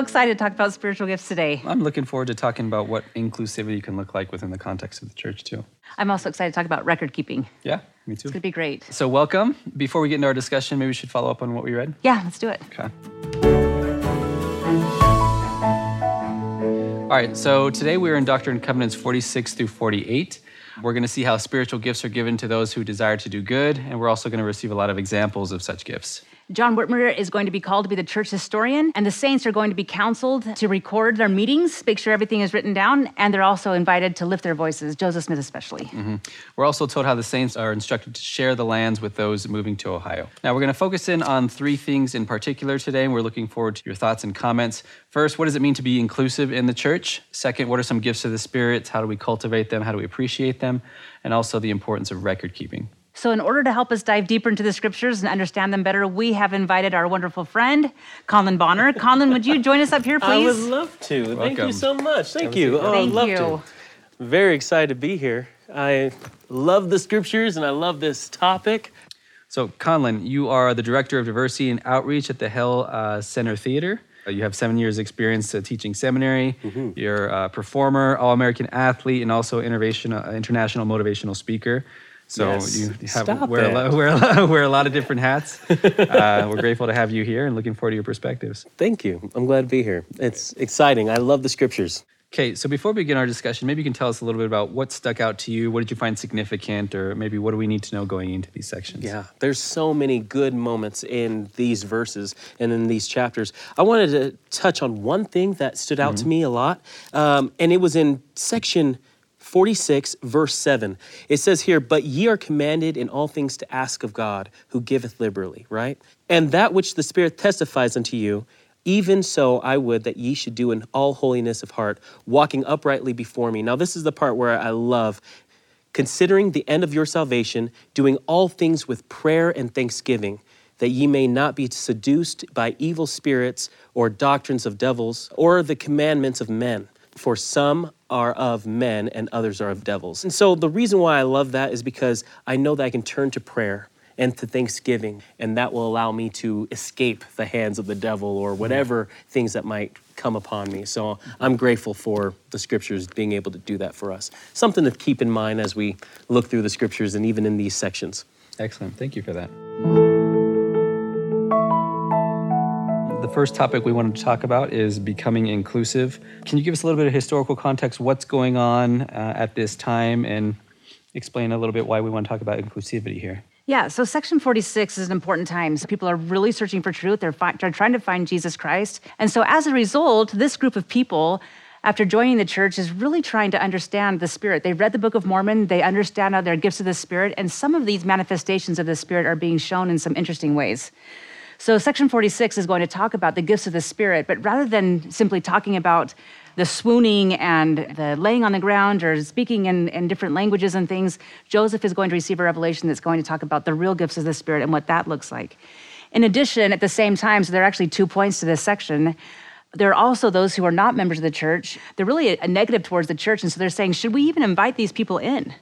excited to talk about spiritual gifts today. I'm looking forward to talking about what inclusivity can look like within the context of the church, too. I'm also excited to talk about record keeping. Yeah, me too. It's going to be great. So, welcome. Before we get into our discussion, maybe we should follow up on what we read. Yeah, let's do it. Okay. All right, so today we're in Doctrine and Covenants 46 through 48. We're going to see how spiritual gifts are given to those who desire to do good, and we're also going to receive a lot of examples of such gifts. John Whitmer is going to be called to be the church historian, and the saints are going to be counseled to record their meetings, make sure everything is written down, and they're also invited to lift their voices, Joseph Smith especially. Mm-hmm. We're also told how the saints are instructed to share the lands with those moving to Ohio. Now, we're going to focus in on three things in particular today, and we're looking forward to your thoughts and comments. First, what does it mean to be inclusive in the church? Second, what are some gifts of the Spirit? How do we cultivate them? How do we appreciate them? And also the importance of record keeping. So, in order to help us dive deeper into the scriptures and understand them better, we have invited our wonderful friend, Conlon Bonner. Conlon, would you join us up here, please? I would love to. Welcome. Thank you so much. Thank you. Oh, Thank I'd love you. to. Very excited to be here. I love the scriptures and I love this topic. So, Conlon, you are the Director of Diversity and Outreach at the Hale uh, Center Theater. Uh, You have seven years' experience uh, teaching seminary. Mm-hmm. You're a performer, All American athlete, and also innovation, uh, international motivational speaker. So Yes. you have Stop wear, a wear, a lot, wear a lot of different hats. uh, we're grateful to have you here and looking forward to your perspectives. Thank you. I'm glad to be here. It's exciting. I love the scriptures. Okay, so before we begin our discussion, maybe you can tell us a little bit about what stuck out to you. What did you find significant, or maybe what do we need to know going into these sections? Yeah, there's so many good moments in these verses and in these chapters. I wanted to touch on one thing that stood out to me a lot, um, and it was in section 46, verse 7. It says here, But ye are commanded in all things to ask of God, who giveth liberally, right? And that which the Spirit testifies unto you, even so I would that ye should do in all holiness of heart, walking uprightly before me. Now, this is the part where I love considering the end of your salvation, doing all things with prayer and thanksgiving, that ye may not be seduced by evil spirits or doctrines of devils or the commandments of men. For some are of men and others are of devils. And so the reason why I love that is because I know that I can turn to prayer and to thanksgiving, and that will allow me to escape the hands of the devil or whatever things that might come upon me. So I'm grateful for the scriptures being able to do that for us. Something to keep in mind as we look through the scriptures and even in these sections. Excellent. Thank you for that. First topic we wanted to talk about is becoming inclusive. Can you give us a little bit of historical context? What's going on uh, at this time and explain a little bit why we want to talk about inclusivity here? Yeah, so section 46 is an important time. So people are really searching for truth. They're, fi- they're trying to find Jesus Christ. And so as a result, this group of people, after joining the church, is really trying to understand the Spirit. They read the Book of Mormon, they understand how they're gifts of the Spirit, and some of these manifestations of the Spirit are being shown in some interesting ways. So, section 46 is going to talk about the gifts of the Spirit, but rather than simply talking about the swooning and the laying on the ground or speaking in, in different languages and things, Joseph is going to receive a revelation that's going to talk about the real gifts of the Spirit and what that looks like. In addition, at the same time, so there are actually two points to this section. There are also those who are not members of the church. They're really a, a negative towards the church. And so they're saying, should we even invite these people in?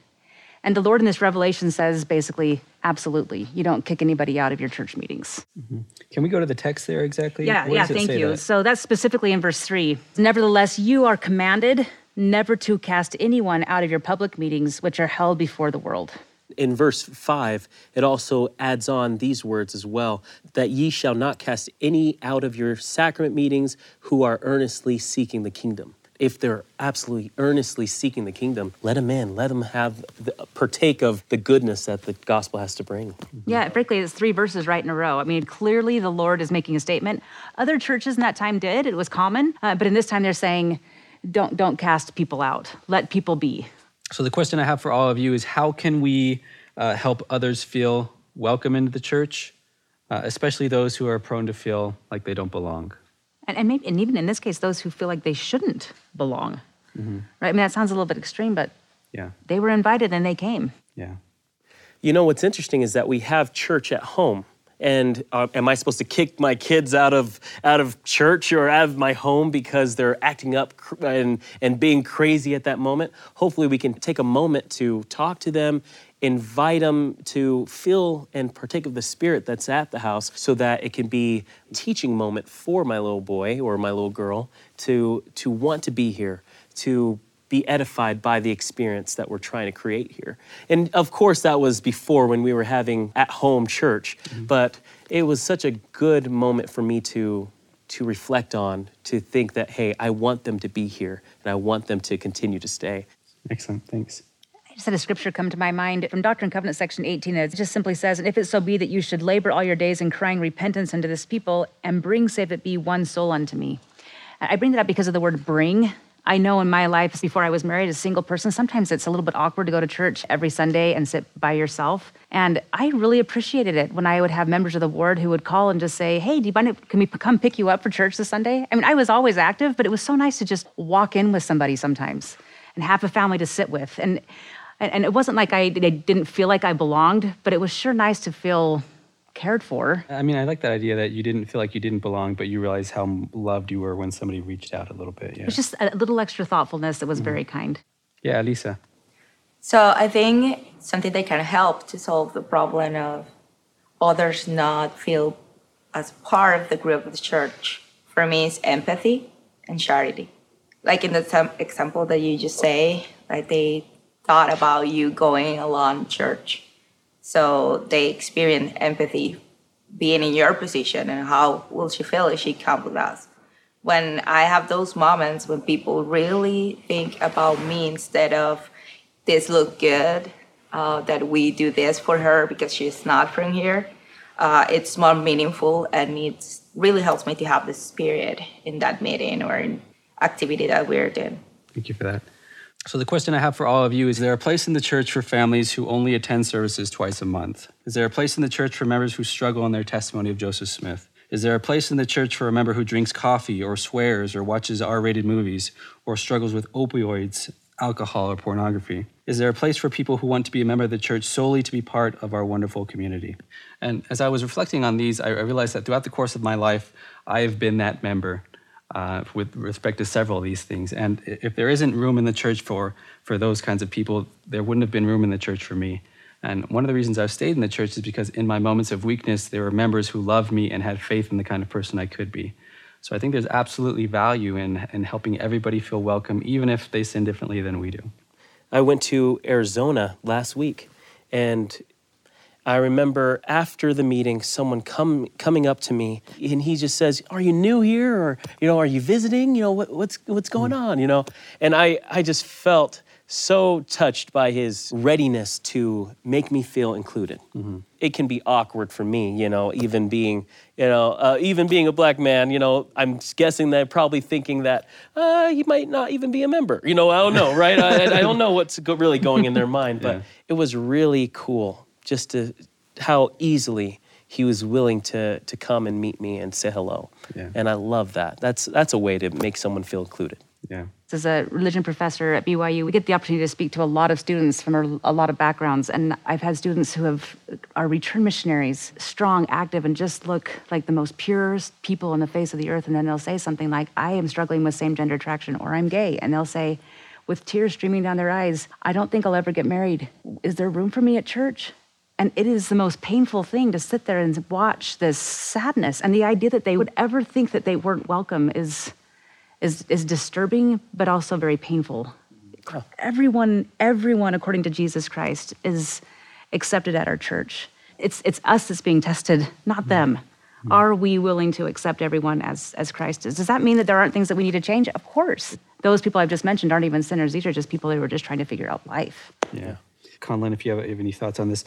And the Lord in this revelation says basically, absolutely. You don't kick anybody out of your church meetings. Mm-hmm. Can we go to the text there exactly? Yeah, Where yeah, does it thank say you. that? So that's specifically in verse three. Nevertheless, you are commanded never to cast anyone out of your public meetings, which are held before the world. In verse 5, it also adds on these words as well that ye shall not cast any out of your sacrament meetings who are earnestly seeking the kingdom. If they're absolutely earnestly seeking the kingdom, let them in. Let them have the, partake of the goodness that the gospel has to bring. Yeah, frankly, it's three verses right in a row. I mean, clearly the Lord is making a statement. Other churches in that time did; it was common. Uh, but in this time, they're saying, "Don't don't cast people out. Let people be." So, the question I have for all of you is how can we uh, help others feel welcome into the church, uh, especially those who are prone to feel like they don't belong? And, and maybe, and even in this case, those who feel like they shouldn't belong. Mm-hmm. Right? I mean, that sounds a little bit extreme, but Yeah, they were invited and they came. yeah. You know, what's interesting is that we have church at home And uh, am I supposed to kick my kids out of out of church or out of my home because they're acting up cr- and and being crazy at that moment? Hopefully, we can take a moment to talk to them, invite them to feel and partake of the spirit that's at the house, so that it can be a teaching moment for my little boy or my little girl to to want to be here, to be edified by the experience that we're trying to create here. And of course, that was before when we were having at home church, mm-hmm. but it was such a good moment for me to. To reflect on, to think that, hey, I want them to be here and I want them to continue to stay. Excellent. Thanks. I just had a scripture come to my mind from Doctrine and Covenant, section 18. It just simply says, And if it so be that you should labor all your days in crying repentance unto this people, and bring, save it be, one soul unto me. I bring that up because of the word bring. I know in my life, before I was married, a single person, sometimes it's a little bit awkward to go to church every Sunday and sit by yourself. And I really appreciated it when I would have members of the ward who would call and just say, Hey, do you mind can we come pick you up for church this Sunday? I mean, I was always active, but it was so nice to just walk in with somebody sometimes and have a family to sit with. And and it wasn't like I, I didn't feel like I belonged, but it was sure nice to feel cared for. I mean, I like that idea that you didn't feel like you didn't belong, but you realized how loved you were when somebody reached out a little bit. Yeah. It was just a little extra thoughtfulness that was mm-hmm. very kind. Yeah, Lisa. So I think something that can help to solve the problem of others not feel as part of the group of the church for me is empathy and charity. Like in the tem- example that you just say, like they thought about you going along church. So they experience empathy being in your position and how will she feel if she comes with us. When I have those moments when people really think about me instead of this look good, uh, that we do this for her because she's not from here, uh, it's more meaningful and it really helps me to have the spirit in that meeting or in activity that we're doing. Thank you for that. So, the question I have for all of you is there a place in the church for families who only attend services twice a month? Is there a place in the church for members who struggle in their testimony of Joseph Smith? Is there a place in the church for a member who drinks coffee or swears or watches R rated movies or struggles with opioids, alcohol, or pornography? Is there a place for people who want to be a member of the church solely to be part of our wonderful community? And as I was reflecting on these, I realized that throughout the course of my life, I have been that member uh, with respect to several of these things. And if there isn't room in the church for, for those kinds of people, there wouldn't have been room in the church for me. And one of the reasons I've stayed in the church is because in my moments of weakness, there were members who loved me and had faith in the kind of person I could be. So I think there's absolutely value in, in helping everybody feel welcome, even if they sin differently than we do. I went to Arizona last week, and I remember after the meeting, someone come, coming up to me, and he just says, "Are you new here, or you know, are you visiting? You know, what, what's what's going on? You know?" And I I just felt so touched by his readiness to make me feel included. It can be awkward for me, you know, even being, you know, uh, even being a black man. You know, I'm guessing that probably thinking that uh, you might not even be a member. You know, I don't know, right? I, I don't know what's go- really going in their mind, but Yeah. it was really cool just to how easily he was willing to to come and meet me and say hello. Yeah. And I love that. That's that's a way to make someone feel included. Yeah. As a religion professor at BYU, we get the opportunity to speak to a lot of students from a, a lot of backgrounds. And I've had students who have are return missionaries, strong, active, and just look like the most purest people on the face of the earth. And then they'll say something like, I am struggling with same gender attraction, or I'm gay. And they'll say, with tears streaming down their eyes, I don't think I'll ever get married. Is there room for me at church? And it is the most painful thing to sit there and watch this sadness. And the idea that they would ever think that they weren't welcome is is is disturbing but also very painful. Everyone everyone according to Jesus Christ is accepted at our church. It's it's us that's being tested, not mm-hmm. them. Mm-hmm. Are we willing to accept everyone as as Christ is? Does that mean that there aren't things that we need to change? Of course. Those people I've just mentioned aren't even sinners. These are just people who are just trying to figure out life. Yeah. Conlon, if you have, have any thoughts on this,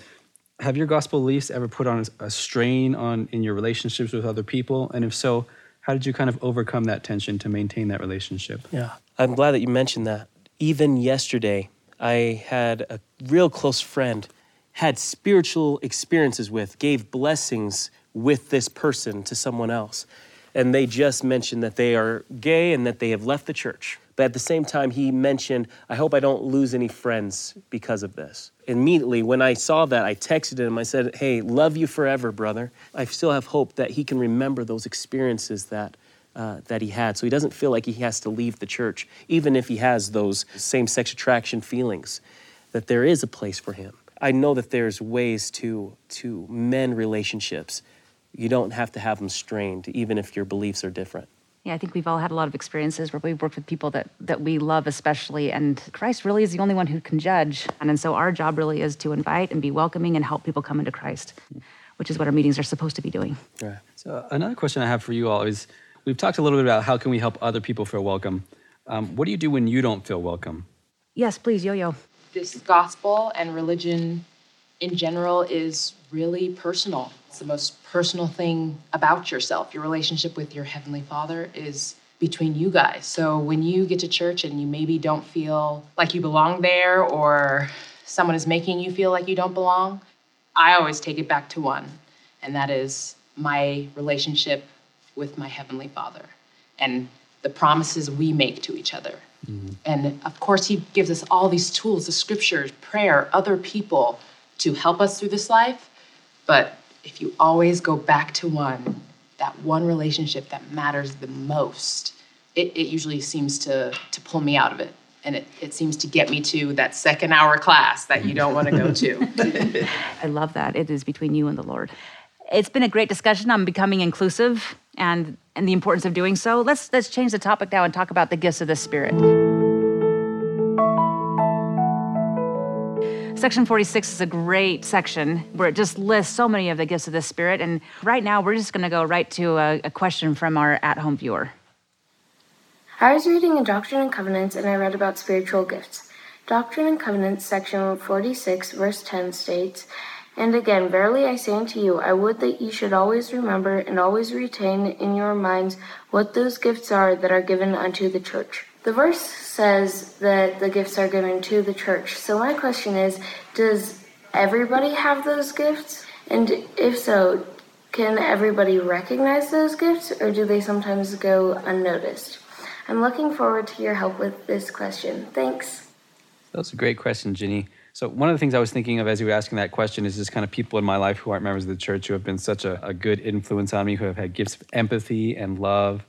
have your gospel beliefs ever put on a, strain on in your relationships with other people? And if so, how did you kind of overcome that tension to maintain that relationship? Yeah. I'm glad that you mentioned that. Even yesterday, I had a real close friend, had spiritual experiences with, gave blessings with this person to someone else. And they just mentioned that they are gay and that they have left the church. But at the same time, he mentioned, I hope I don't lose any friends because of this. Immediately, when I saw that, I texted him. I said, Hey, love you forever, brother. I still have hope that he can remember those experiences that. Uh, that he had. So he doesn't feel like he has to leave the church, even if he has those same sex attraction feelings, that there is a place for him. I know that there's ways to, to mend relationships. You don't have to have them strained, even if your beliefs are different. Yeah, I think we've all had a lot of experiences where we've worked with people that, that we love, especially, and Christ really is the only one who can judge. And, and so our job really is to invite and be welcoming and help people come into Christ, which is what our meetings are supposed to be doing. Right. So another question I have for you all is we've talked a little bit about how can we help other people feel welcome. Um, what do you do when you don't feel welcome? Yes, please, Yo Yo. This gospel and religion in general is really personal. It's the most personal thing about yourself. Your relationship with your Heavenly Father is between you guys. So when you get to church and you maybe don't feel like you belong there or someone is making you feel like you don't belong, I always take it back to one, and that is my relationship with my Heavenly Father and the promises we make to each other. Mm-hmm. And of course, He gives us all these tools the scriptures, prayer, other people to help us through this life. But if you always go back to one, that one relationship that matters the most, it, it usually seems to, to pull me out of it. And it, it seems to get me to that second hour class that you don't want to go to. I love that. It is between you and the Lord. It's been a great discussion on becoming inclusive and, and the importance of doing so. Let's, let's change the topic now and talk about the gifts of the Spirit. Section 46 is a great section where it just lists so many of the gifts of the Spirit. And right now, we're just going to go right to a, a question from our at home viewer. I was reading in Doctrine and Covenants and I read about spiritual gifts. Doctrine and Covenants, section 46, verse 10 states, And again, verily I say unto you, I would that ye should always remember and always retain in your minds what those gifts are that are given unto the church. The verse says that the gifts are given to the church. So my question is, does everybody have those gifts? And if so, can everybody recognize those gifts or do they sometimes go unnoticed? I'm looking forward to your help with this question. Thanks. That's a great question, Ginny. So one of the things I was thinking of as you were asking that question is just kind of people in my life who aren't members of the church who have been such a, a good influence on me, who have had gifts of empathy and love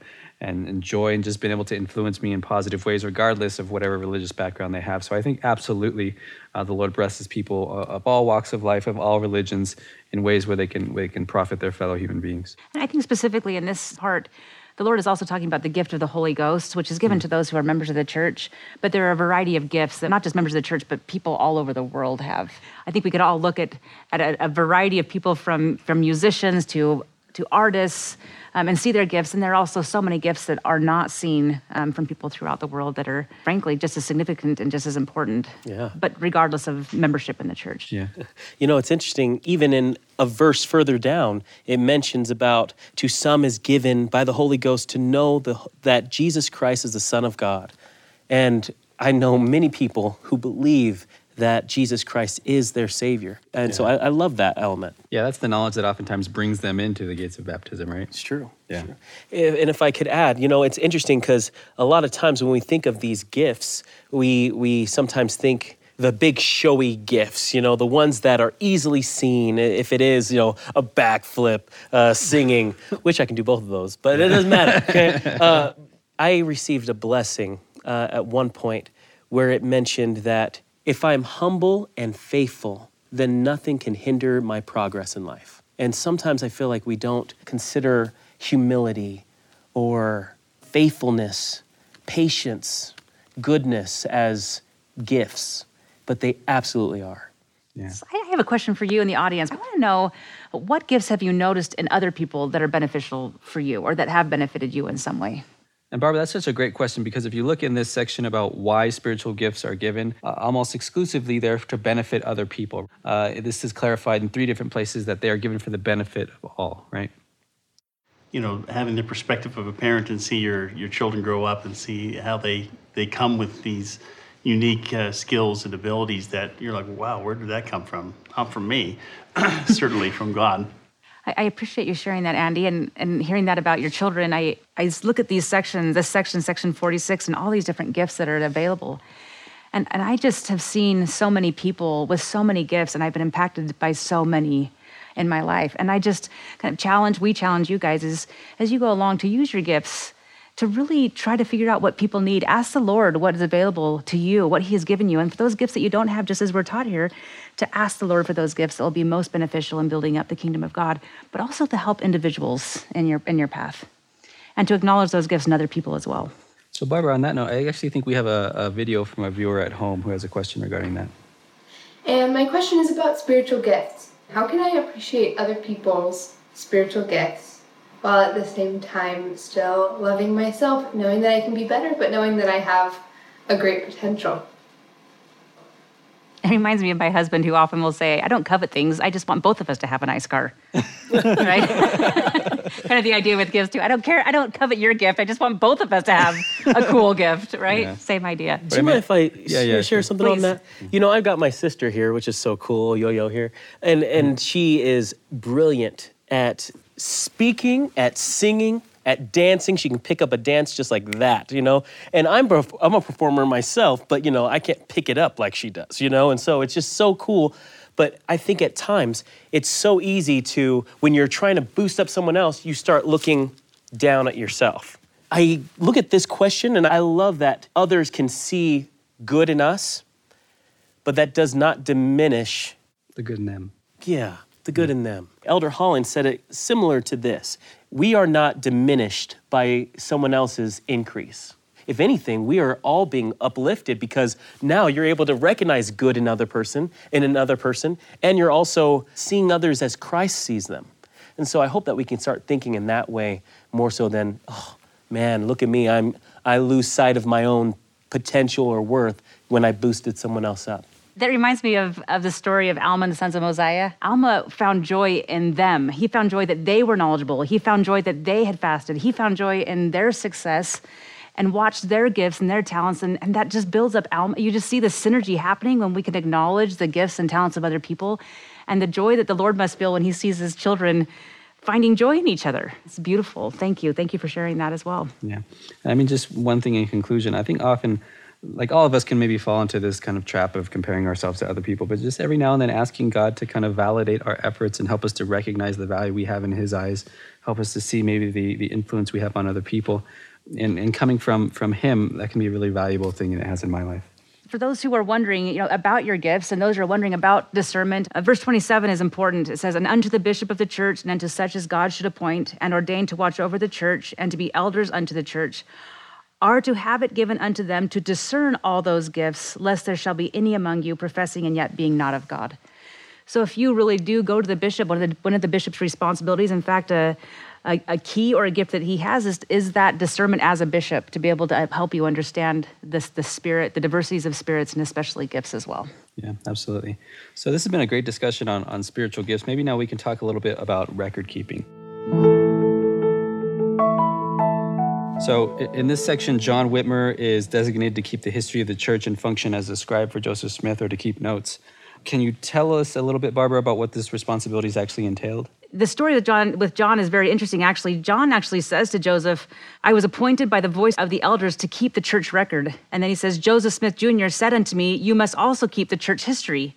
and, joy and just been able to influence me in positive ways, regardless of whatever religious background they have. So I think absolutely uh, the Lord blesses people uh, of all walks of life, of all religions, in ways where they can, where they can profit their fellow human beings. And I think specifically in this part, the Lord is also talking about the gift of the Holy Ghost, which is given to those who are members of the church. But there are a variety of gifts that not just members of the church, but people all over the world have. I think we could all look at, at a, a variety of people from, from musicians to, to artists um, and see their gifts. And there are also so many gifts that are not seen um, from people throughout the world that are, frankly, just as significant and just as important. Yeah. But regardless of membership in the church. Yeah. You know, it's interesting, even in a verse further down, it mentions about to some is given by the Holy Ghost to know the, that Jesus Christ is the Son of God. And I know many people who believe that Jesus Christ is their Savior. And so I, I love that element. Yeah, that's the knowledge that oftentimes brings them into the gates of baptism, right? It's true. Yeah. True. And if I could add, you know, it's interesting because a lot of times when we think of these gifts, we we sometimes think the big showy gifts, you know, the ones that are easily seen. If it is, you know, a backflip, uh, singing, which I can do both of those, but it doesn't matter. Okay. Uh, I received a blessing uh, at one point where it mentioned that if I'm humble and faithful, then nothing can hinder my progress in life. And sometimes I feel like we don't consider humility or faithfulness, patience, goodness as gifts, but they absolutely are. Yeah. So I have a question for you in the audience. I want to know what gifts have you noticed in other people that are beneficial for you or that have benefited you in some way? And Barbara, that's such a great question because if you look in this section about why spiritual gifts are given, uh, almost exclusively they're to benefit other people. Uh, this is clarified in three different places that they are given for the benefit of all, right? you know, having the perspective of a parent and see your, your children grow up and see how they, they come with these unique uh, skills and abilities that you're like, wow, where did that come from? Not from me, certainly from God. I, I appreciate you sharing that, Andy, and, and hearing that about your children. I, I look at these sections, this section, section 46, and all these different gifts that are available. And, and I just have seen so many people with so many gifts, and I've been impacted by so many in my life. And I just kind of challenge, we challenge you guys is as you go along to use your gifts to really try to figure out what people need. Ask the Lord what is available to you, what He has given you. And for those gifts that you don't have, just as we're taught here, to ask the Lord for those gifts that will be most beneficial in building up the kingdom of God, but also to help individuals in your in your path. And to acknowledge those gifts in other people as well. So, Barbara, on that note, I actually think we have a, a video from a viewer at home who has a question regarding that. And my question is about spiritual gifts. How can I appreciate other people's spiritual gifts while at the same time still loving myself, knowing that I can be better, but knowing that I have a great potential. It reminds me of my husband who often will say, I don't covet things. I just want both of us to have a nice car. right? kind of the idea with gifts, too. I don't care. I don't covet your gift. I just want both of us to have a cool gift, right? Yeah. Same idea. Do you mind if I Yeah, yeah, share sure. something on that? You know, I've got my sister here, which is so cool, Yo Yo here, and and she is brilliant at speaking, at singing, at dancing. She can pick up a dance just like that, you know. And I'm I'm a performer myself, but you know, I can't pick it up like she does, you know. And so it's just so cool. But I think at times it's so easy to when you're trying to boost up someone else, you start looking down at yourself. I look at this question and I love that others can see good in us, but that does not diminish, The good in them. yeah, the good in them. Elder Holland said it similar to this We are not diminished by someone else's increase. If anything, we are all being uplifted because now you're able to recognize good in another person, in another person, and you're also seeing others as Christ sees them. And so I hope that we can start thinking in that way more so than, oh man, look at me. I'm I lose sight of my own potential or worth when I boosted someone else up. That reminds me of, of the story of Alma and the sons of Mosiah. Alma found joy in them. He found joy that they were knowledgeable. He found joy that they had fasted. He found joy in their success and watched their gifts and their talents. And, and that just builds up Alma. You just see the synergy happening when we can acknowledge the gifts and talents of other people and the joy that the Lord must feel when he sees his children finding joy in each other. It's beautiful. Thank you. Thank you for sharing that as well. Yeah. I mean, just one thing in conclusion. I think often, like all of us can maybe fall into this kind of trap of comparing ourselves to other people, but just every now and then asking God to kind of validate our efforts and help us to recognize the value we have in His eyes, help us to see maybe the, the influence we have on other people. And, and coming from, from Him, that can be a really valuable thing, and it has in my life. for those who are wondering, you know, about your gifts and those who are wondering about discernment, uh, verse 27 is important. It says, "And unto the bishop of the church, and unto such as God should appoint, and ordain to watch over the church, and to be elders unto the church, are to have it given unto them to discern all those gifts, lest there shall be any among you professing and yet being not of God." So if you really do go to the bishop, one of the, one of the bishop's responsibilities, in fact, a, a, a key or a gift that he has is, is that discernment as a bishop to be able to help you understand this, the spirit, the diversities of spirits, and especially gifts as well. Yeah, absolutely. So this has been a great discussion on, on spiritual gifts. Maybe now we can talk a little bit about record keeping. So in this section, John Whitmer is designated to keep the history of the church and function as a scribe for Joseph Smith or to keep notes. Can you tell us a little bit, Barbara, about what this responsibility is actually entailed? the story with John with John is very interesting. Actually, John actually says to Joseph, "I was appointed by the voice of the elders to keep the church record." And then he says, "Joseph Smith Jr. said unto me, You must also keep the church history."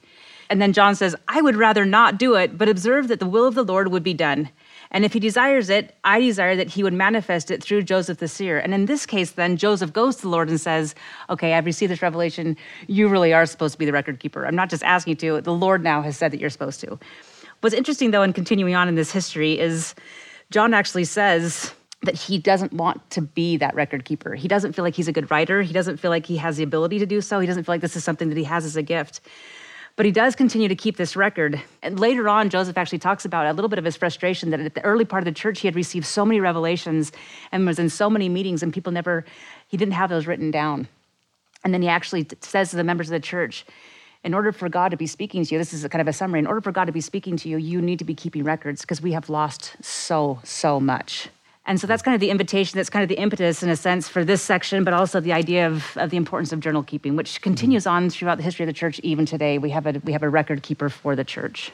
And then John says, "I would rather not do it, but observe that the will of the Lord would be done." And if he desires it, I desire that he would manifest it through Joseph the seer. And in this case, then Joseph goes to the Lord and says, Okay, I've received this revelation. You really are supposed to be the record keeper. I'm not just asking you to. The Lord now has said that you're supposed to. What's interesting, though, in continuing on in this history, is John actually says that he doesn't want to be that record keeper. He doesn't feel like he's a good writer. He doesn't feel like he has the ability to do so. He doesn't feel like this is something that he has as a gift. But he does continue to keep this record. And later on, Joseph actually talks about a little bit of his frustration that at the early part of the church, he had received so many revelations and was in so many meetings, and people never, he didn't have those written down. And then he actually says to the members of the church, in order for God to be speaking to you, this is a kind of a summary. In order for God to be speaking to you, you need to be keeping records because we have lost so, so much. And so that's kind of the invitation, that's kind of the impetus in a sense for this section, but also the idea of, of the importance of journal keeping, which continues on throughout the history of the church even today. We have a, we have a record keeper for the church.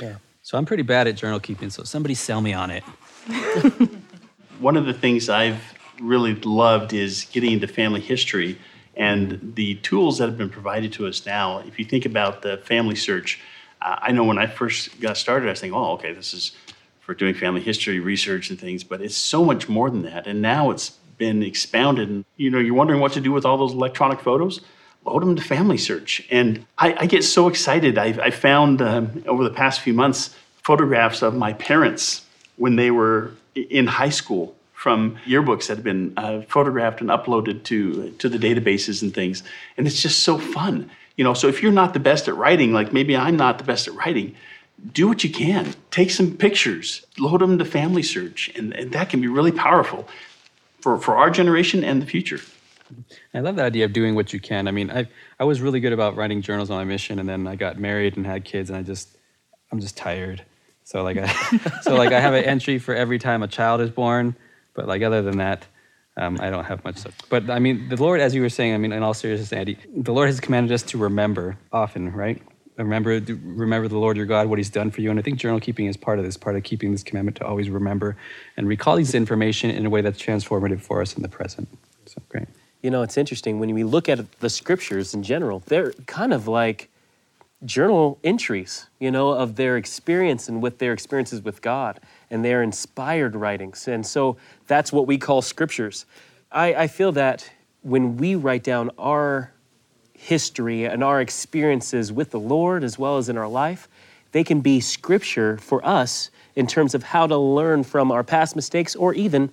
Yeah. So I'm pretty bad at journal keeping, so somebody sell me on it. One of the things I've really loved is getting into family history and the tools that have been provided to us now. If you think about the family search, uh, I know when I first got started, I was thinking, oh, okay, this is for doing family history research and things, but it's so much more than that. And now it's been expounded. And, you know, you're wondering what to do with all those electronic photos? Load them to Family Search. And I, I get so excited. I, I found um, over the past few months photographs of my parents when they were in high school from yearbooks that have been uh, photographed and uploaded to to the databases and things and it's just so fun you know so if you're not the best at writing like maybe i'm not the best at writing do what you can take some pictures load them to family search and, and that can be really powerful for, for our generation and the future I love the idea of doing what you can. I mean, I I was really good about writing journals on my mission, and then I got married and had kids, and I just I'm just tired. So like I so like I have an entry for every time a child is born, but like other than that, um, I don't have much. Stuff. But I mean, the Lord, as you were saying, I mean, in all seriousness, Andy, the Lord has commanded us to remember often, right? Remember, remember the Lord your God, what He's done for you, and I think journal keeping is part of this, part of keeping this commandment to always remember and recall these information in a way that's transformative for us in the present. So great. You know, it's interesting when we look at the scriptures in general, they're kind of like journal entries, you know, of their experience and with their experiences with God and their inspired writings. And so that's what we call scriptures. I, I feel that when we write down our history and our experiences with the Lord as well as in our life, they can be scripture for us in terms of how to learn from our past mistakes or even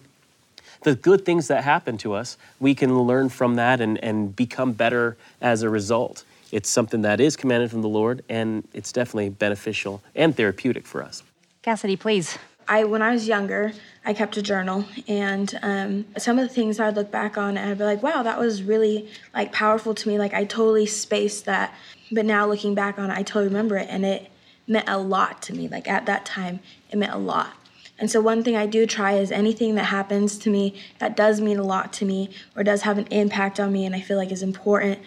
the good things that happen to us, we can learn from that and, and become better as a result. It's something that is commanded from the Lord, and it's definitely beneficial and therapeutic for us. Cassidy, please. I when I was younger, I kept a journal, and um, some of the things I'd look back on, and I'd be like, "Wow, that was really like powerful to me. Like I totally spaced that." But now looking back on it, I totally remember it, and it meant a lot to me. Like at that time, it meant a lot. And so, one thing I do try is anything that happens to me that does mean a lot to me or does have an impact on me and I feel like is important,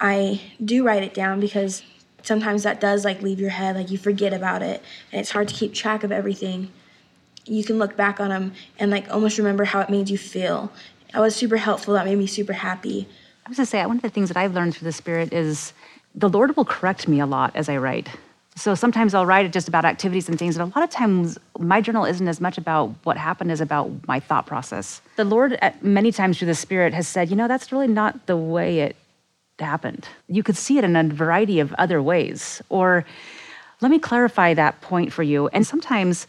I do write it down because sometimes that does like leave your head, like you forget about it and it's hard to keep track of everything. You can look back on them and like almost remember how it made you feel. That was super helpful. That made me super happy. I was gonna say, one of the things that I've learned through the Spirit is the Lord will correct me a lot as I write. So sometimes I'll write it just about activities and things, but a lot of times my journal isn't as much about what happened as about my thought process. The Lord, uh, many times through the Spirit, has said, you know, that's really not the way it happened. You could see it in a variety of other ways. Or let me clarify that point for you. And sometimes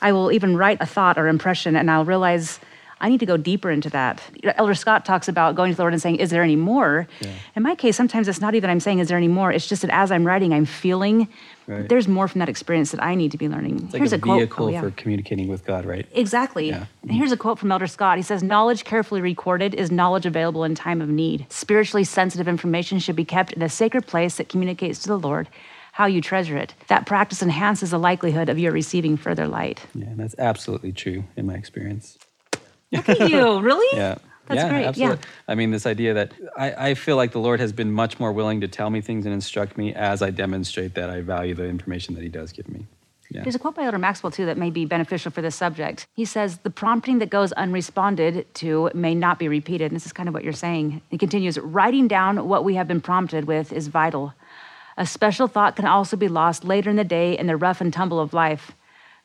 I will even write a thought or impression and I'll realize I need to go deeper into that. Elder Scott talks about going to the Lord and saying, Is there any more? Yeah. In my case, sometimes it's not even I'm saying, Is there any more? It's just that as I'm writing, I'm feeling right. there's more from that experience that I need to be learning. It's like here's a, a vehicle quote. Oh, yeah. for communicating with God, right? Exactly. Yeah. And here's a quote from Elder Scott. He says, Knowledge carefully recorded is knowledge available in time of need. Spiritually sensitive information should be kept in a sacred place that communicates to the Lord how you treasure it. That practice enhances the likelihood of your receiving further light. Yeah, that's absolutely true in my experience. Look at you, really? Yeah. That's yeah, great. Absolutely. Yeah. I mean, this idea that I, I feel like the Lord has been much more willing to tell me things and instruct me as I demonstrate that I value the information that He does give me. Yeah. There's a quote by Elder Maxwell, too, that may be beneficial for this subject. He says, The prompting that goes unresponded to may not be repeated. And this is kind of what you're saying. He continues, Writing down what we have been prompted with is vital. A special thought can also be lost later in the day in the rough and tumble of life.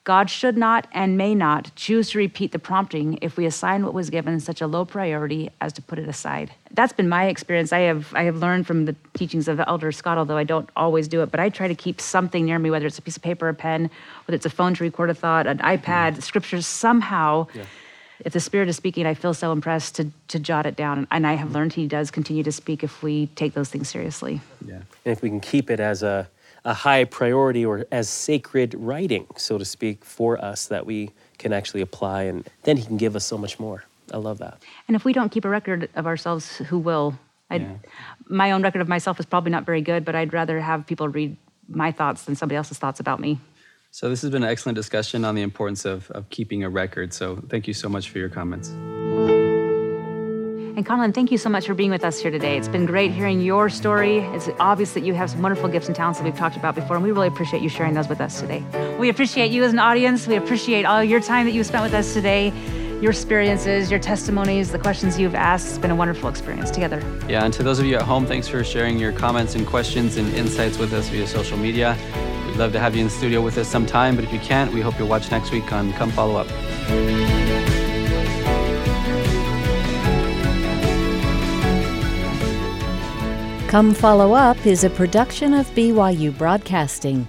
God should not and may not choose to repeat the prompting if we assign what was given such a low priority as to put it aside. That's been my experience. I have I have learned from the teachings of the Elder Scott, although I don't always do it, but I try to keep something near me, whether it's a piece of paper, a pen, whether it's a phone to record a thought, an iPad, mm. scriptures, somehow. Yeah. If the Spirit is speaking, I feel so impressed to, to jot it down. And I have mm-hmm. learned He does continue to speak if we take those things seriously. Yeah. And if we can keep it as a a high priority or as sacred writing, so to speak, for us that we can actually apply, and then He can give us so much more. I love that. And if we don't keep a record of ourselves, who will? Yeah. My own record of myself is probably not very good, but I'd rather have people read my thoughts than somebody else's thoughts about me. So, this has been an excellent discussion on the importance of, of keeping a record. So, thank you so much for your comments. And Conlon, thank you so much for being with us here today. It's been great hearing your story. It's obvious that you have some wonderful gifts and talents that we've talked about before, and we really appreciate you sharing those with us today. We appreciate you as an audience. We appreciate all your time that you spent with us today your experiences, your testimonies, the questions you've asked. It's been a wonderful experience together. Yeah, and to those of you at home, thanks for sharing your comments and questions and insights with us via social media. We'd love to have you in the studio with us sometime, but if you can't, we hope you'll watch next week on Come Follow Up. Come Follow Up is a production of BYU Broadcasting.